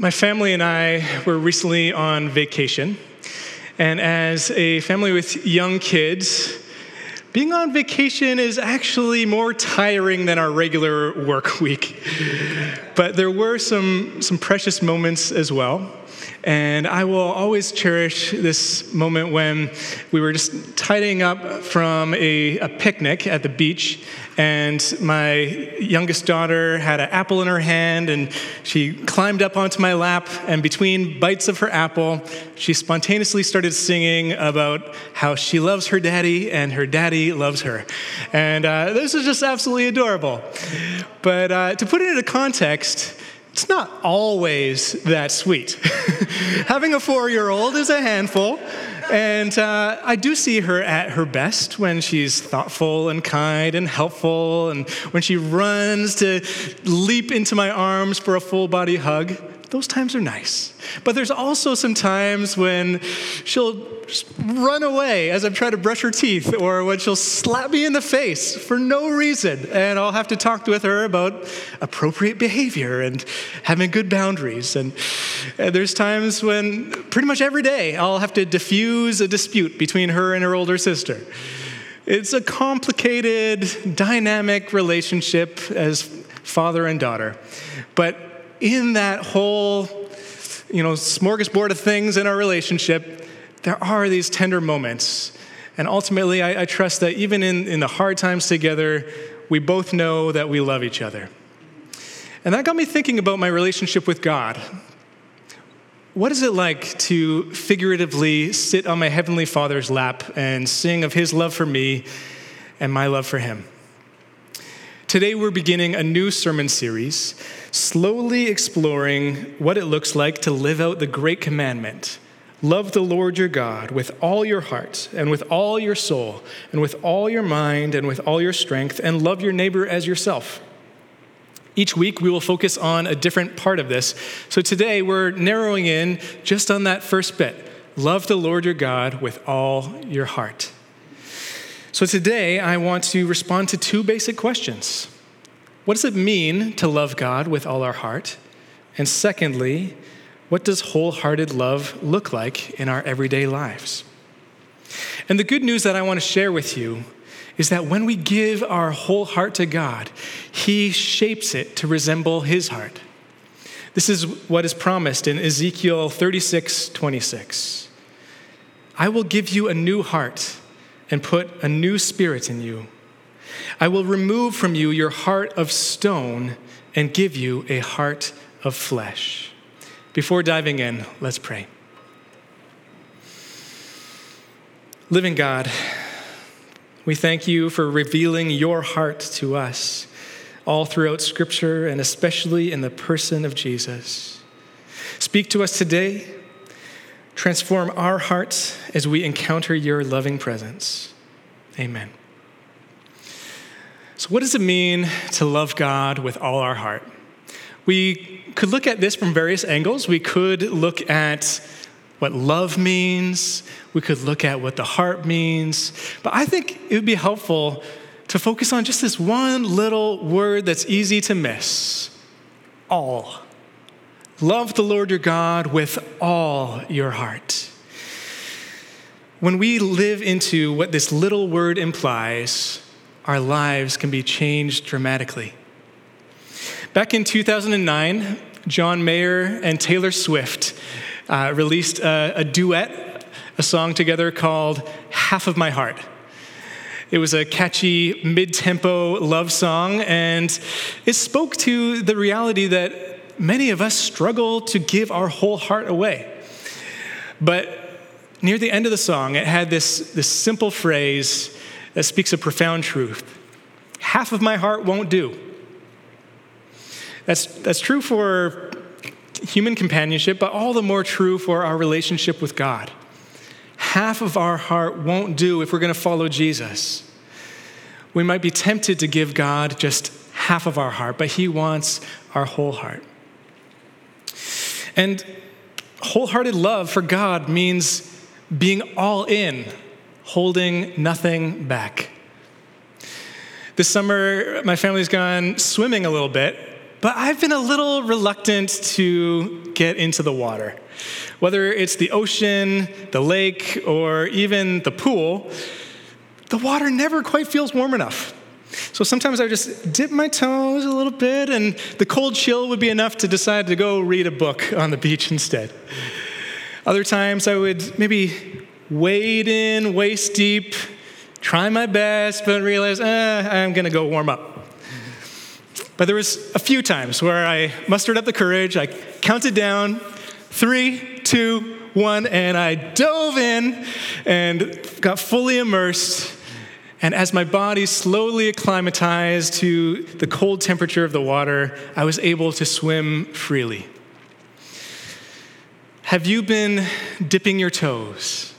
My family and I were recently on vacation. And as a family with young kids, being on vacation is actually more tiring than our regular work week. But there were some, some precious moments as well. And I will always cherish this moment when we were just tidying up from a, a, picnic at the beach, and my youngest daughter had an apple in her hand, and she climbed up onto my lap, and between bites of her apple, she spontaneously started singing about how she loves her daddy and her daddy loves her. And uh, this is just absolutely adorable. But uh, to put it into context, it's not always that sweet. Having a four year old is a handful. And uh, I do see her at her best when she's thoughtful and kind and helpful, and when she runs to leap into my arms for a full body hug those times are nice. But there's also some times when she'll run away as I'm trying to brush her teeth, or when she'll slap me in the face for no reason. And I'll have to talk with her about appropriate behavior and having good boundaries. And, and there's times when pretty much every day I'll have to diffuse a dispute between her and her older sister. It's a complicated, dynamic relationship as father and daughter. But in that whole, you know, smorgasbord of things in our relationship, there are these tender moments. And ultimately, I, I trust that even in, in the hard times together, we both know that we love each other. And that got me thinking about my relationship with God. What is it like to figuratively sit on my Heavenly Father's lap and sing of His love for me and my love for Him? Today, we're beginning a new sermon series, slowly exploring what it looks like to live out the great commandment love the Lord your God with all your heart, and with all your soul, and with all your mind, and with all your strength, and love your neighbor as yourself. Each week, we will focus on a different part of this. So today, we're narrowing in just on that first bit love the Lord your God with all your heart. So today, I want to respond to two basic questions. What does it mean to love God with all our heart? And secondly, what does wholehearted love look like in our everyday lives? And the good news that I want to share with you is that when we give our whole heart to God, He shapes it to resemble His heart. This is what is promised in Ezekiel 36 26. I will give you a new heart and put a new spirit in you. I will remove from you your heart of stone and give you a heart of flesh. Before diving in, let's pray. Living God, we thank you for revealing your heart to us all throughout Scripture and especially in the person of Jesus. Speak to us today Transform our hearts as we encounter your loving presence. Amen. So, what does it mean to love God with all our heart? We could look at this from various angles. We could look at what love means, we could look at what the heart means, but I think it would be helpful to focus on just this one little word that's easy to miss all. Love the Lord your God with all your heart. When we live into what this little word implies, our lives can be changed dramatically. Back in 2009, John Mayer and Taylor Swift uh, released a, a duet, a song together called Half of My Heart. It was a catchy, mid tempo love song, and it spoke to the reality that many of us struggle to give our whole heart away. But near the end of the song, it had this, this simple phrase that speaks a profound truth half of my heart won't do. That's, that's true for human companionship, but all the more true for our relationship with God. Half of our heart won't do if we're going to follow Jesus. We might be tempted to give God just half of our heart, but He wants our whole heart. And wholehearted love for God means being all in, holding nothing back. This summer, my family's gone swimming a little bit, but I've been a little reluctant to get into the water. Whether it's the ocean, the lake, or even the pool, the water never quite feels warm enough. So sometimes I would just dip my toes a little bit, and the cold chill would be enough to decide to go read a book on the beach instead. Other times I would maybe wade in waist deep, try my best, but realize, eh, I'm gonna go warm up. But there was a few times where I mustered up the courage, I counted down, three, two, one, and I dove in and got fully immersed. And as my body slowly acclimatized to the cold temperature of the water, I was able to swim freely. Have you been dipping your toes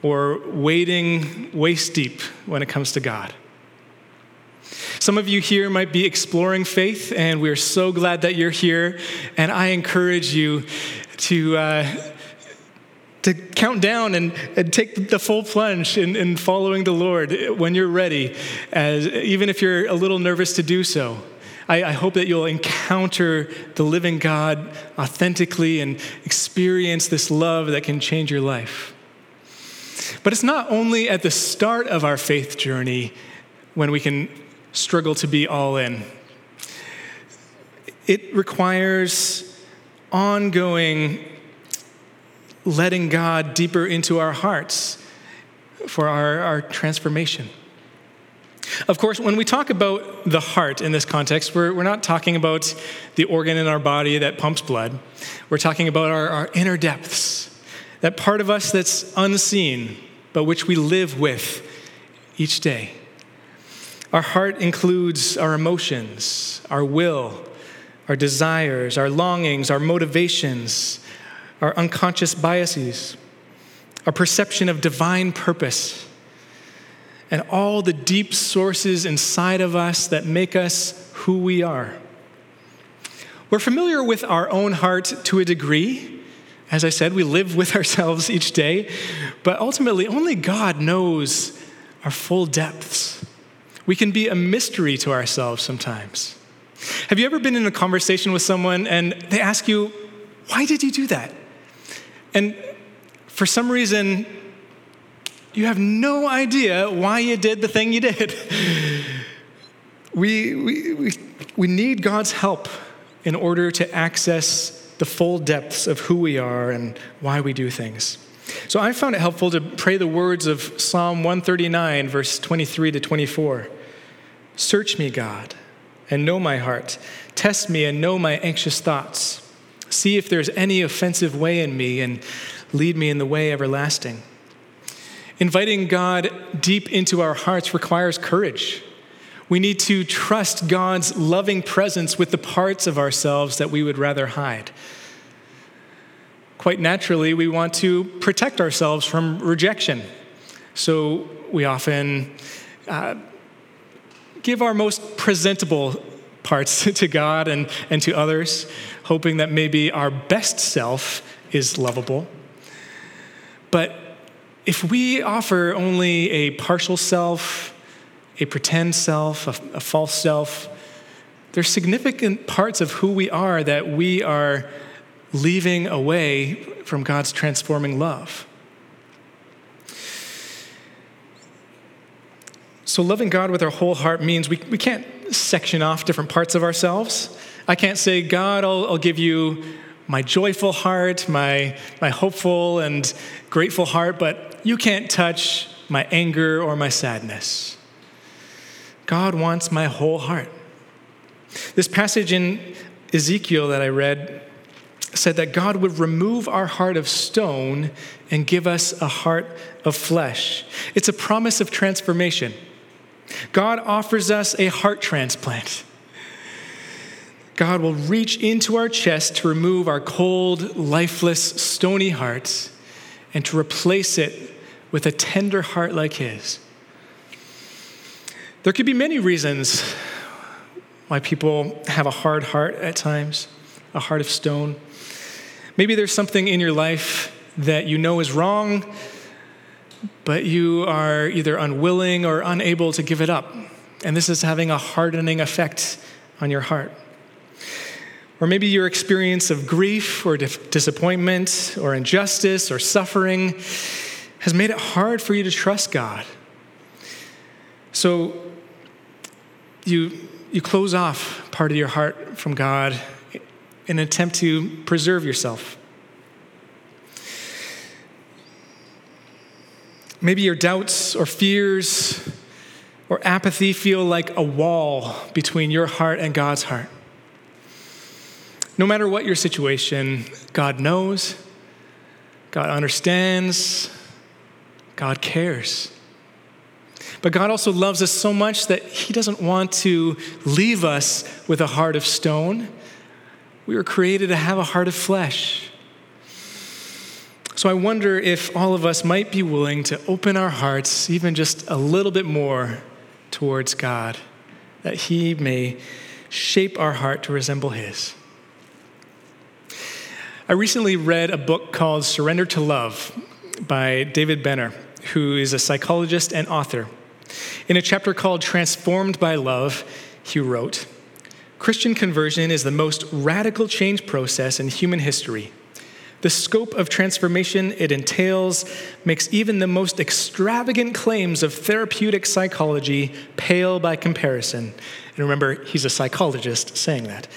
or wading waist deep when it comes to God? Some of you here might be exploring faith, and we're so glad that you're here. And I encourage you to. Uh, to count down and, and take the full plunge in, in following the Lord when you're ready, as, even if you're a little nervous to do so. I, I, hope that you'll encounter the living God authentically and experience this love that can change your life. But it's not only at the start of our faith journey when we can struggle to be all in, it requires ongoing letting God deeper into our hearts for our, our transformation. Of course, when we talk about the heart in this context, we're, we're not talking about the organ in our body that pumps blood. We're talking about our, our inner depths, that part of us that's unseen, but which we live with each day. Our heart includes our emotions, our will, our desires, our longings, our motivations, our unconscious biases, our perception of divine purpose, and all the deep sources inside of us that make us who we are. We're familiar with our own heart to a degree. As I said, we live with ourselves each day, but ultimately, only God knows our full depths. We can be a mystery to ourselves sometimes. Have you ever been in a conversation with someone and they ask you, Why did you do that? And for some reason, you have no idea why you did the thing you did. we, we, we, we need God's help in order to access the full depths of who we are and why we do things. So I found it helpful to pray the words of Psalm 139, verse 23 to 24. Search me, God, and know my heart. Test me and know my anxious thoughts. See if there's any offensive way in me and lead me in the way everlasting. Inviting God deep into our hearts requires courage. We need to trust God's loving presence with the parts of ourselves that we would rather hide. Quite naturally, we want to protect ourselves from rejection. So we often uh, give our most presentable parts to God and, and to others hoping that maybe our best self is lovable. But if we offer only a partial self, a pretend self, a, a false self, there's significant parts of who we are that we are leaving away from God's transforming love. So, loving God with our whole heart means we, we can't section off different parts of ourselves. I can't say, God, I'll, I'll give you my joyful heart, my, my hopeful and grateful heart, but you can't touch my anger or my sadness. God wants my whole heart. This passage in Ezekiel that I read said that God would remove our heart of stone and give us a heart of flesh. It's a promise of transformation. God offers us a heart transplant. God will reach into our chest to remove our cold, lifeless, stony hearts and to replace it with a tender heart like His. There could be many reasons why people have a hard heart at times, a heart of stone. Maybe there's something in your life that you know is wrong, but you are either unwilling or unable to give it up. And this is having a hardening effect on your heart. Or maybe your experience of grief or disappointment or injustice or suffering has made it hard for you to trust God. So you, you close off part of your heart from God in an attempt to preserve yourself. Maybe your doubts or fears or apathy feel like a wall between your heart and God's heart. No matter what your situation, God knows, God understands, God cares. But God also loves us so much that He doesn't want to leave us with a heart of stone. We were created to have a heart of flesh. So I wonder if all of us might be willing to open our hearts even just a little bit more towards God, that He may shape our heart to resemble His. I recently read a book called Surrender to Love by David Benner, who is a psychologist and author. In a chapter called Transformed by Love, he wrote Christian conversion is the most radical change process in human history. The scope of transformation it entails makes even the most extravagant claims of therapeutic psychology pale by comparison. And remember, he's a psychologist saying that.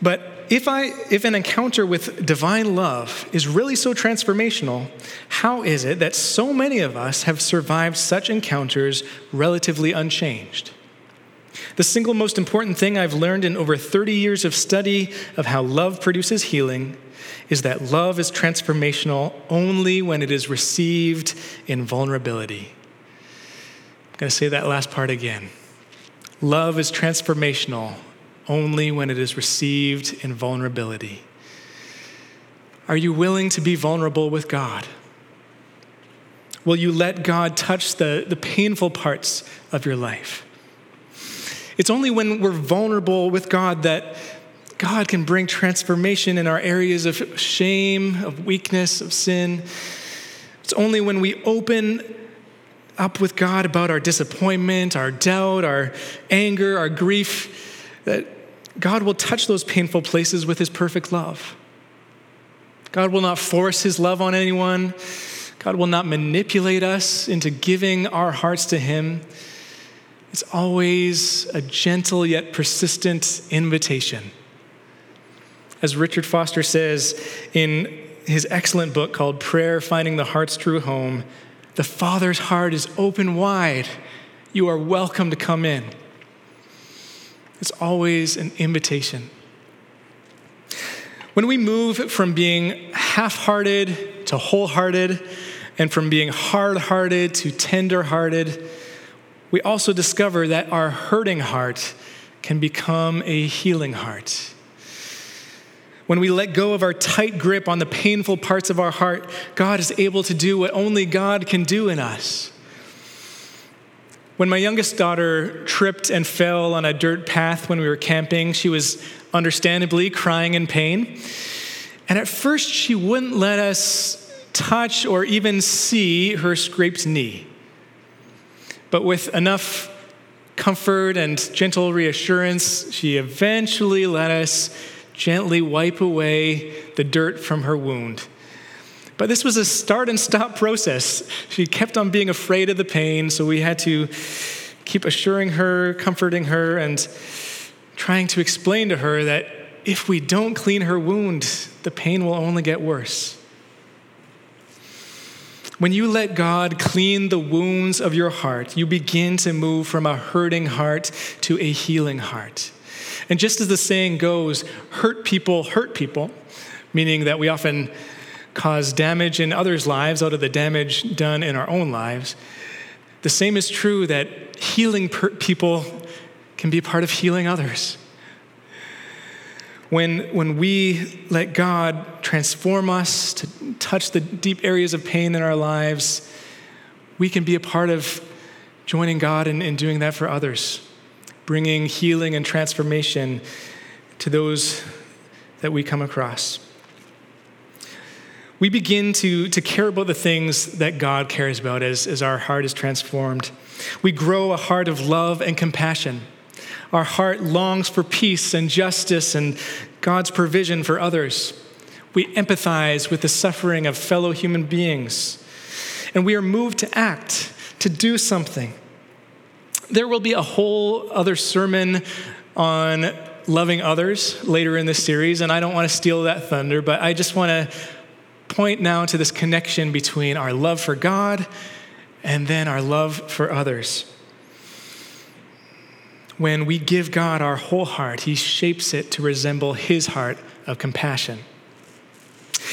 But if, I, if an encounter with divine love is really so transformational, how is it that so many of us have survived such encounters relatively unchanged? The single most important thing I've learned in over 30 years of study of how love produces healing is that love is transformational only when it is received in vulnerability. I'm going to say that last part again. Love is transformational only when it is received in vulnerability. Are you willing to be vulnerable with God? Will you let God touch the, the painful parts of your life? It's only when we're vulnerable with God that God can bring transformation in our areas of shame, of weakness, of sin. It's only when we open up with God about our disappointment, our doubt, our anger, our grief, that God will touch those painful places with His perfect love. God will not force His love on anyone. God will not manipulate us into giving our hearts to Him. It's always a gentle yet persistent invitation. As Richard Foster says in his excellent book called Prayer Finding the Heart's True Home, the Father's heart is open wide. You are welcome to come in. It's always an invitation. When we move from being half hearted to wholehearted, and from being hard hearted to tender hearted, we also discover that our hurting heart can become a healing heart. When we let go of our tight grip on the painful parts of our heart, God is able to do what only God can do in us. When my youngest daughter tripped and fell on a dirt path when we were camping, she was understandably crying in pain. And at first, she wouldn't let us touch or even see her scraped knee. But with enough comfort and gentle reassurance, she eventually let us gently wipe away the dirt from her wound. But this was a start and stop process. She kept on being afraid of the pain, so we had to keep assuring her, comforting her, and trying to explain to her that if we don't clean her wound, the pain will only get worse. When you let God clean the wounds of your heart, you begin to move from a hurting heart to a healing heart. And just as the saying goes, hurt people hurt people, meaning that we often cause damage in others' lives out of the damage done in our own lives, the same is true that healing people can be a part of healing others. When, when we let God transform us to touch the deep areas of pain in our lives, we can be a part of joining God in doing that for others, bringing healing and transformation to those that we come across we begin to, to care about the things that God cares about as, as our heart is transformed. We grow a heart of love and compassion. Our heart longs for peace and justice and God's provision for others. We empathize with the suffering of fellow human beings. And we are moved to act, to do something. There will be a whole other sermon on loving others later in this series, and I don't want to steal that thunder, but I just want to point now to this connection between our love for God and then our love for others. When we give God our whole heart, He shapes it to resemble His heart of compassion.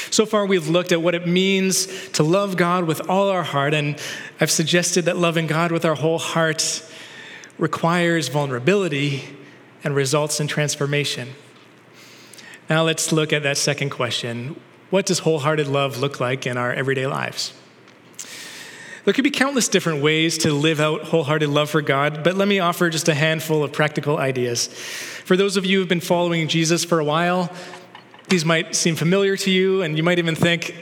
So far, we've looked at what it means to love God with all our heart, and I've suggested that loving God with our whole heart requires vulnerability and results in transformation. Now, let's look at that second question What does wholehearted love look like in our everyday lives? There could be countless different ways to live out wholehearted love for God, but let me offer just a handful of practical ideas. For those of you who've been following Jesus for a while, these might seem familiar to you, and you might even think,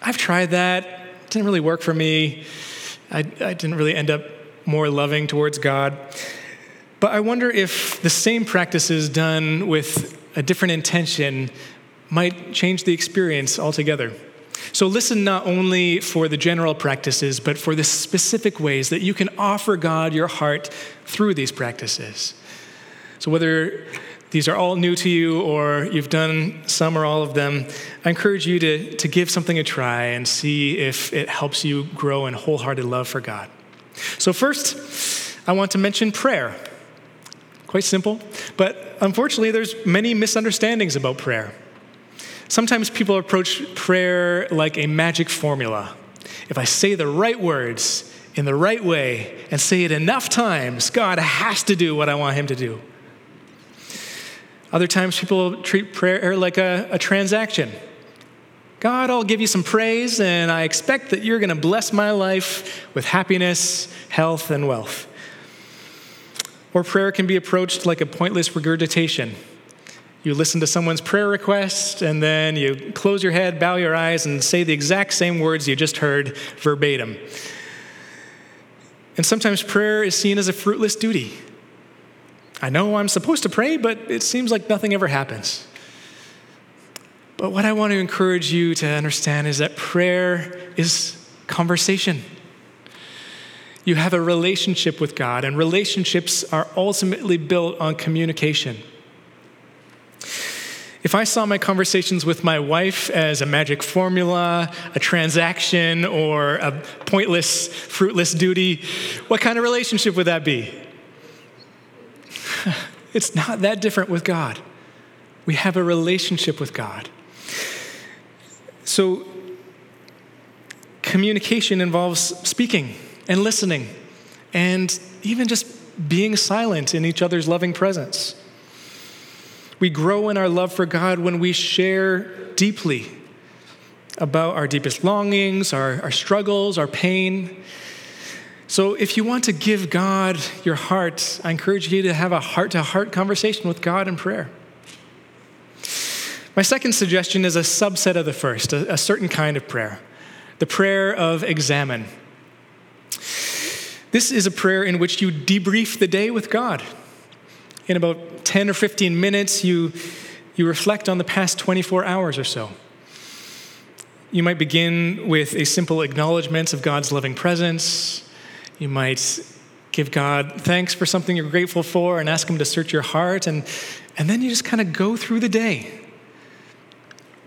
I've tried that, it didn't really work for me. I, I didn't really end up more loving towards God. But I wonder if the same practices done with a different intention might change the experience altogether. So listen not only for the general practices, but for the specific ways that you can offer God your heart through these practices. So whether these are all new to you or you've done some or all of them, I encourage you to, to give something a try and see if it helps you grow in wholehearted love for God. So, first, I want to mention prayer. Quite simple, but unfortunately, there's many misunderstandings about prayer. Sometimes people approach prayer like a magic formula. If I say the right words in the right way and say it enough times, God has to do what I want Him to do. Other times, people treat prayer like a, a transaction. God, I'll give you some praise, and I expect that you're going to bless my life with happiness, health, and wealth. Or prayer can be approached like a pointless regurgitation. You listen to someone's prayer request, and then you close your head, bow your eyes, and say the exact same words you just heard verbatim. And sometimes prayer is seen as a fruitless duty. I know I'm supposed to pray, but it seems like nothing ever happens. But what I want to encourage you to understand is that prayer is conversation. You have a relationship with God, and relationships are ultimately built on communication. If I saw my conversations with my wife as a magic formula, a transaction, or a pointless, fruitless duty, what kind of relationship would that be? it's not that different with God. We have a relationship with God. So, communication involves speaking and listening, and even just being silent in each other's loving presence. We grow in our love for God when we share deeply about our deepest longings, our, our struggles, our pain. So, if you want to give God your heart, I encourage you to have a heart to heart conversation with God in prayer. My second suggestion is a subset of the first, a, a certain kind of prayer the prayer of examen. This is a prayer in which you debrief the day with God. In about 10 or 15 minutes, you, you reflect on the past 24 hours or so. You might begin with a simple acknowledgement of God's loving presence. You might give God thanks for something you're grateful for and ask Him to search your heart. And, and then you just kind of go through the day,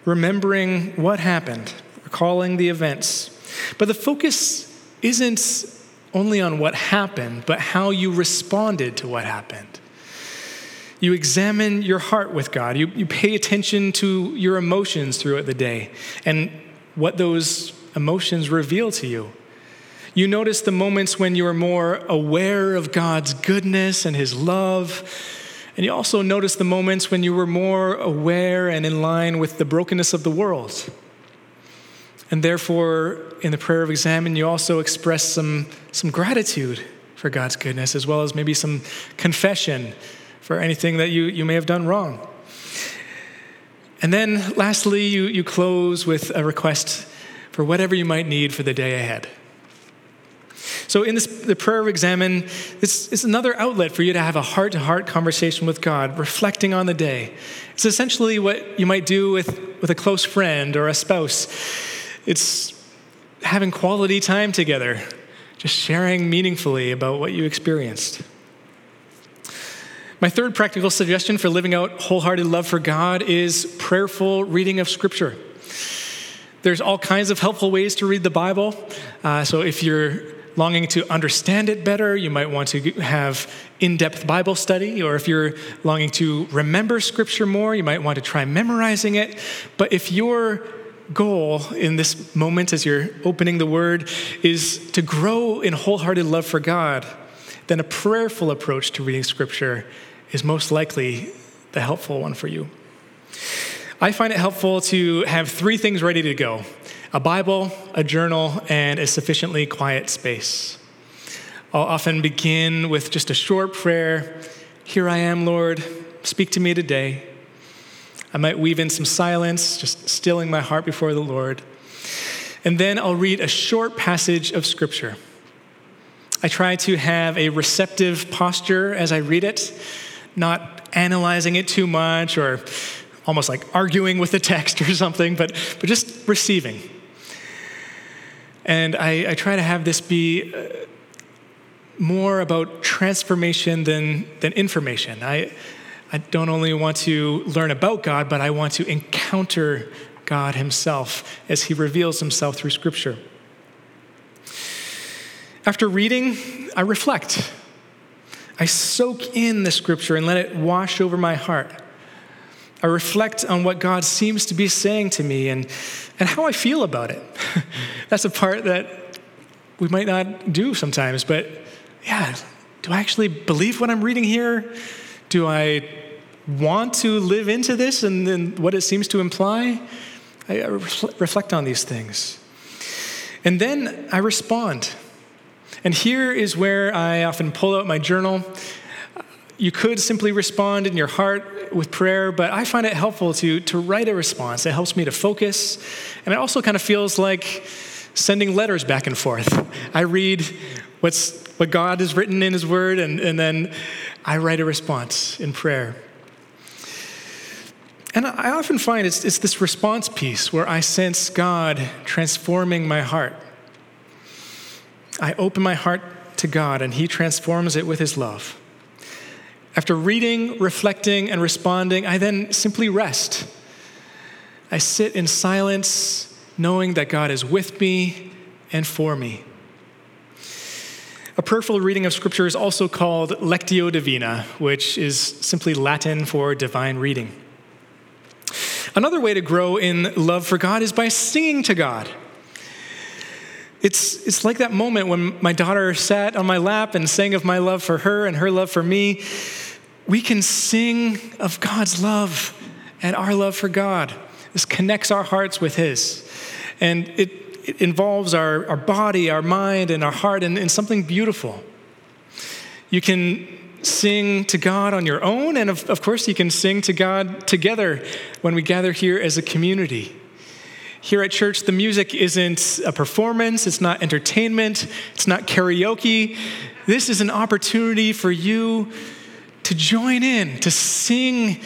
remembering what happened, recalling the events. But the focus isn't only on what happened, but how you responded to what happened. You examine your heart with God. You, you pay attention to your emotions throughout the day and what those emotions reveal to you. You notice the moments when you are more aware of God's goodness and His love. And you also notice the moments when you were more aware and in line with the brokenness of the world. And therefore, in the prayer of examen, you also express some, some gratitude for God's goodness, as well as maybe some confession for anything that you, you may have done wrong. And then, lastly, you, you close with a request for whatever you might need for the day ahead. So, in this, the prayer of examen, it's, it's another outlet for you to have a heart to heart conversation with God, reflecting on the day. It's essentially what you might do with, with a close friend or a spouse. It's having quality time together, just sharing meaningfully about what you experienced. My third practical suggestion for living out wholehearted love for God is prayerful reading of Scripture. There's all kinds of helpful ways to read the Bible. Uh, so if you're longing to understand it better, you might want to have in depth Bible study. Or if you're longing to remember Scripture more, you might want to try memorizing it. But if your goal in this moment as you're opening the Word is to grow in wholehearted love for God, then a prayerful approach to reading Scripture is most likely the helpful one for you. I find it helpful to have three things ready to go a Bible, a journal, and a sufficiently quiet space. I'll often begin with just a short prayer Here I am, Lord, speak to me today. I might weave in some silence, just stilling my heart before the Lord. And then I'll read a short passage of Scripture. I try to have a receptive posture as I read it, not analyzing it too much or almost like arguing with the text or something, but, but just receiving. And I, I try to have this be uh, more about transformation than, than information. I, I don't only want to learn about God, but I want to encounter God Himself as He reveals Himself through Scripture. After reading, I reflect. I soak in the Scripture and let it wash over my heart. I reflect on what God seems to be saying to me and, and how I feel about it. That's a part that we might not do sometimes, but yeah, do I actually believe what I'm reading here? Do I want to live into this and, and what it seems to imply? I, I reflect on these things. And then I respond. And here is where I often pull out my journal. You could simply respond in your heart with prayer, but I find it helpful to, to write a response. It helps me to focus, and it also kind of feels like sending letters back and forth. I read what's, what God has written in His Word, and, and then I write a response in prayer. And I often find it's, it's this response piece where I sense God transforming my heart. I open my heart to God, and He transforms it with His love. After reading, reflecting, and responding, I then simply rest. I sit in silence, knowing that God is with me and for me. A prayerful reading of Scripture is also called Lectio Divina, which is simply Latin for divine reading. Another way to grow in love for God is by singing to God. It's, it's like that moment when my daughter sat on my lap and sang of my love for her and her love for me we can sing of God's love and our love for God. This connects our hearts with His. And it, it involves our, our body, our mind, and our heart in, in something beautiful. You can sing to God on your own, and of, of course, you can sing to God together when we gather here as a community. Here at church, the music isn't a performance, it's not entertainment, it's not karaoke. This is an opportunity for you to join in, to sing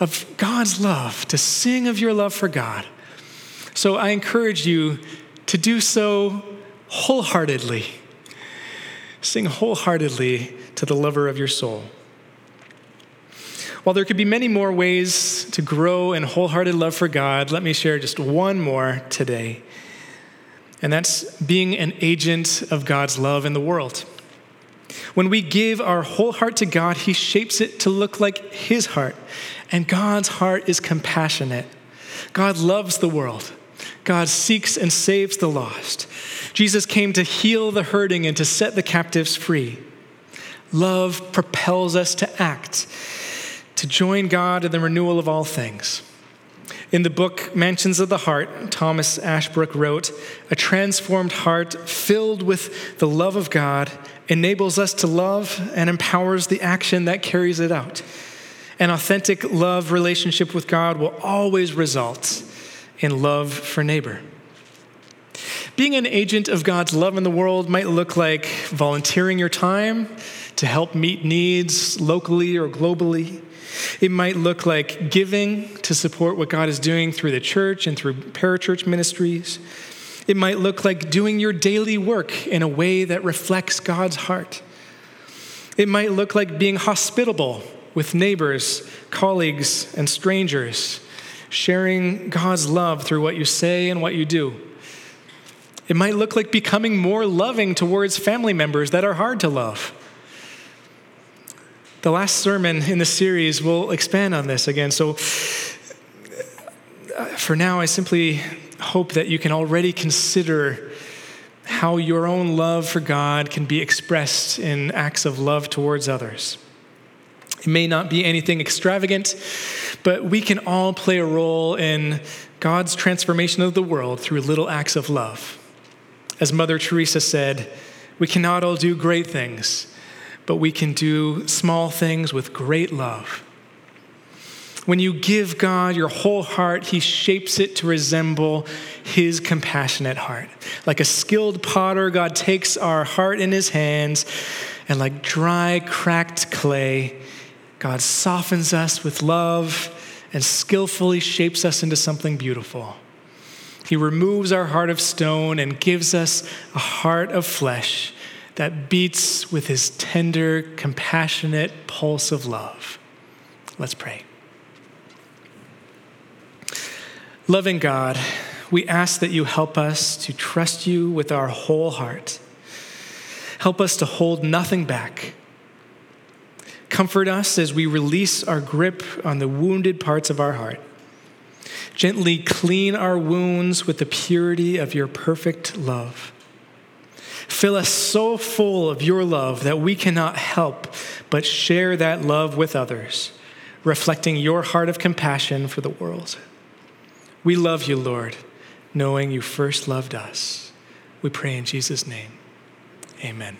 of God's love, to sing of your love for God. So I encourage you to do so wholeheartedly. Sing wholeheartedly to the lover of your soul. While there could be many more ways to grow in wholehearted love for God, let me share just one more today. And that's being an agent of God's love in the world. When we give our whole heart to God, He shapes it to look like His heart. And God's heart is compassionate. God loves the world. God seeks and saves the lost. Jesus came to heal the hurting and to set the captives free. Love propels us to act, to join God in the renewal of all things. In the book Mansions of the Heart, Thomas Ashbrook wrote A transformed heart filled with the love of God enables us to love and empowers the action that carries it out. An authentic love relationship with God will always result in love for neighbor. Being an agent of God's love in the world might look like volunteering your time to help meet needs locally or globally. It might look like giving to support what God is doing through the church and through parachurch ministries. It might look like doing your daily work in a way that reflects God's heart. It might look like being hospitable with neighbors, colleagues, and strangers, sharing God's love through what you say and what you do. It might look like becoming more loving towards family members that are hard to love. The last sermon in the series will expand on this again. So, uh, for now, I simply hope that you can already consider how your own love for God can be expressed in acts of love towards others. It may not be anything extravagant, but we can all play a role in God's transformation of the world through little acts of love. As Mother Teresa said, we cannot all do great things, but we can do small things with great love. When you give God your whole heart, He shapes it to resemble His compassionate heart. Like a skilled potter, God takes our heart in His hands, and like dry, cracked clay, God softens us with love and skillfully shapes us into something beautiful. He removes our heart of stone and gives us a heart of flesh that beats with his tender, compassionate pulse of love. Let's pray. Loving God, we ask that you help us to trust you with our whole heart. Help us to hold nothing back. Comfort us as we release our grip on the wounded parts of our heart. Gently clean our wounds with the purity of your perfect love. Fill us so full of your love that we cannot help but share that love with others, reflecting your heart of compassion for the world. We love you, Lord, knowing you first loved us. We pray in Jesus' name. Amen.